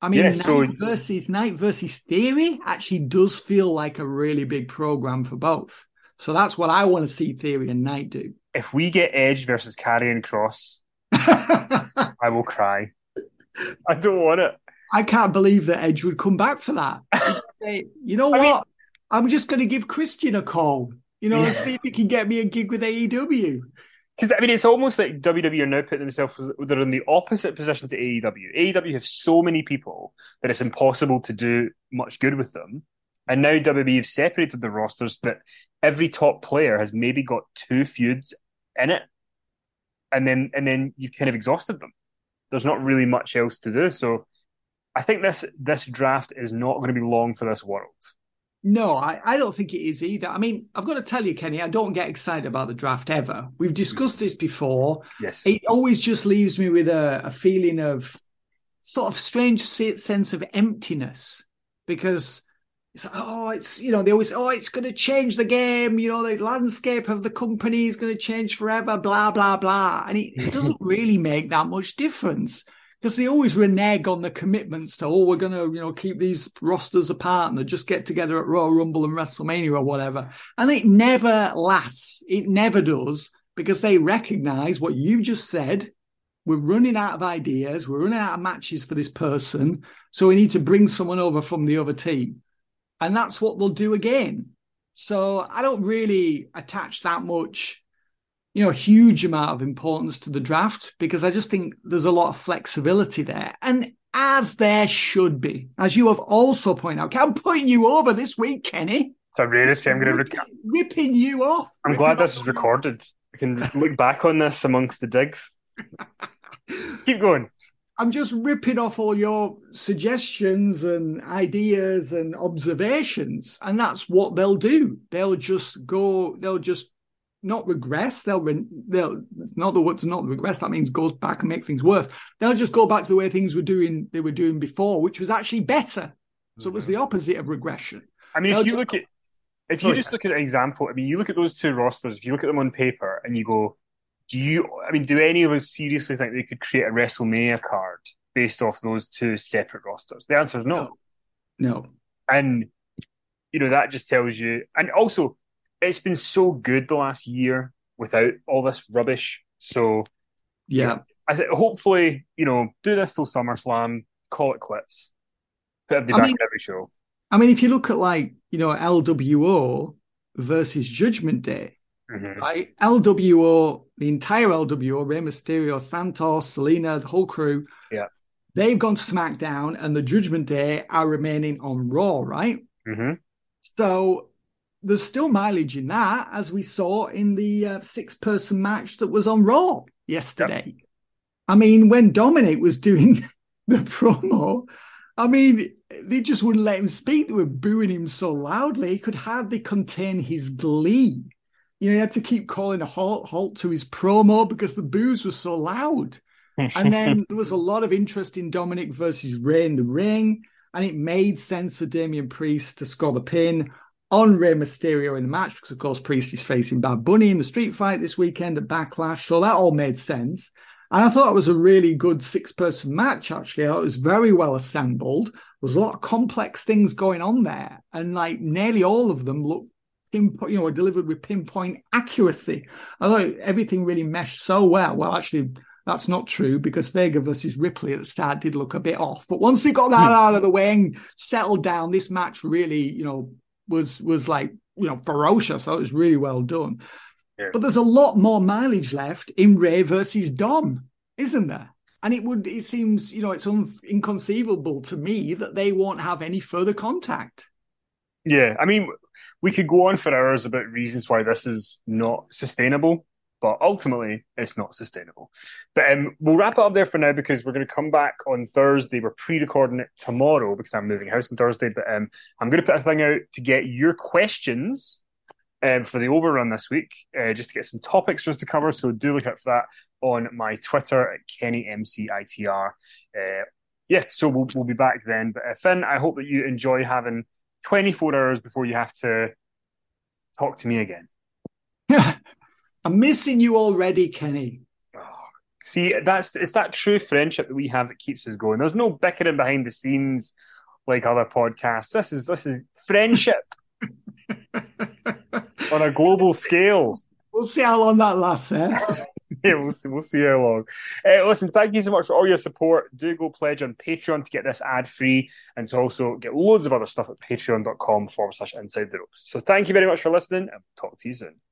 S1: I mean,
S2: Yeah,
S1: Knight
S2: so-
S1: versus Knight versus Theory actually does feel like a really big program for both. So that's what I want to see Theory and Knight do.
S2: If we get Edge versus Karrion Kross, I will cry. I don't want it.
S1: I can't believe that Edge would come back for that. Say, you know
S2: I
S1: what?
S2: mean-
S1: I'm just going to give Christian a call, you know, and see if he can get me a gig with AEW.
S2: Because I mean, it's almost like WWE are now putting themselves they're in the opposite position to AEW. AEW have so many people that it's impossible to do much good with them, and now WWE have separated the rosters that every top player has maybe got two feuds in it, and then and then you've kind of exhausted them. There's not really much else to do. So, I think this this draft is not going to be long for this world.
S1: No, I, I don't think it is either. I mean, I've got to tell you, Kenny, I don't get excited about the draft ever. We've discussed this before.
S2: Yes,
S1: It always just leaves me with a, a feeling of sort of strange sense of emptiness because it's like, oh, it's, you know, they always, oh, it's going to change the game. You know, the landscape of the company is going to change forever, blah, blah, blah. And it, it doesn't really make that much difference because they always renege on the commitments to, oh, we're going to, you know, keep these rosters apart and they just get together at Royal Rumble and WrestleMania or whatever. And it never lasts. It never does because they recognize what you just said. We're running out of ideas. We're running out of matches for this person. So we need to bring someone over from the other team. And that's what they'll do again. So I don't really attach that much, you know, huge amount of importance to the draft because I just think there's a lot of flexibility there. And as there should be, as you have also pointed out, I'm putting you over this week, Kenny.
S2: it's a rarity. I'm going to.
S1: Ripping, ripping you off.
S2: I'm glad this is recorded. I can look back on this amongst the digs. Keep going.
S1: I'm just ripping off all your suggestions and ideas and observations, and that's what they'll do. They'll just go. They'll just not regress. They'll re- they'll not the what's not regress. That means goes back and make things worse. They'll just go back to the way things were doing. They were doing before, which was actually better. So it was the opposite of regression.
S2: I mean,
S1: They'll
S2: if you
S1: just
S2: look at if you just look at an example, I mean, you look at those two rosters. If you look at them on paper and you go, do you? I mean, do any of us seriously think they could create a WrestleMania card based off those two separate rosters? The answer is no.
S1: No.
S2: And you know that just tells you. And also, it's been so good the last year without all this rubbish. So
S1: Yeah.
S2: I think hopefully, you know, do this till SummerSlam, call it quits. Put everybody
S1: I
S2: back
S1: mean-
S2: every show.
S1: I mean, if you look at like you know LWO versus Judgment Day,
S2: Mhm.
S1: right? LWO, the entire LWO, Rey Mysterio, Santos, Zelina, the whole crew,
S2: Yeah.
S1: they've gone to SmackDown, and the Judgment Day are remaining on Raw, right?
S2: hmm
S1: So there's still mileage in that, as we saw in the uh, six-person match that was on Raw yesterday. I mean, when Dominik was doing the promo, I mean, they just wouldn't let him speak. They were booing him so loudly, he could hardly contain his glee. You know, he had to keep calling a halt, halt to his promo because the boos was so loud. and then there was a lot of interest in Dominik versus Rey in the ring, and it made sense for Damian Priest to score the pin on Rey Mysterio in the match because, of course, Priest is facing Bad Bunny in the street fight this weekend at Backlash. So that all made sense. And I thought it was a really good six person match, actually. It was very well assembled. There was a lot of complex things going on there. And like nearly all of them looked pinpoint, you know, were delivered with pinpoint accuracy. I thought everything really meshed so well. Well, actually, that's not true because Vega versus Ripley at the start did look a bit off. But once they got that hmm. out of the way and settled down, this match really, you know, was was like, you know, ferocious. So it was really well done.
S2: Yeah.
S1: But there's a lot more mileage left in Rey versus Dom, isn't there? And it would, it seems, you know, it's un- inconceivable to me that they won't have any further contact.
S2: Yeah, I mean, we could go on for hours about reasons why this is not sustainable, but ultimately it's not sustainable. But um, we'll wrap it up there for now because we're going to come back on Thursday. We're pre-recording it tomorrow because I'm moving house on Thursday. But um, I'm going to put a thing out to get your questions um, for the overrun this week, uh, just to get some topics for us to cover. So do look out for that on my Twitter at KennyMCITR. Uh, yeah, so we'll, we'll be back then. But uh, Finn, I hope that you enjoy having 24 hours before you have to talk to me again.
S1: I'm missing you already, Kenny.
S2: See, that's it's that true friendship that we have that keeps us going. There's no bickering behind the scenes like other podcasts. This is this is friendship on a global scale.
S1: We'll see how long that lasts, eh?
S2: yeah, we'll see, we'll see how long. Uh, listen, thank you so much for all your support. Do go pledge on Patreon to get this ad free and to also get loads of other stuff at patreon.com forward slash inside the ropes. So thank you very much for listening and talk to you soon.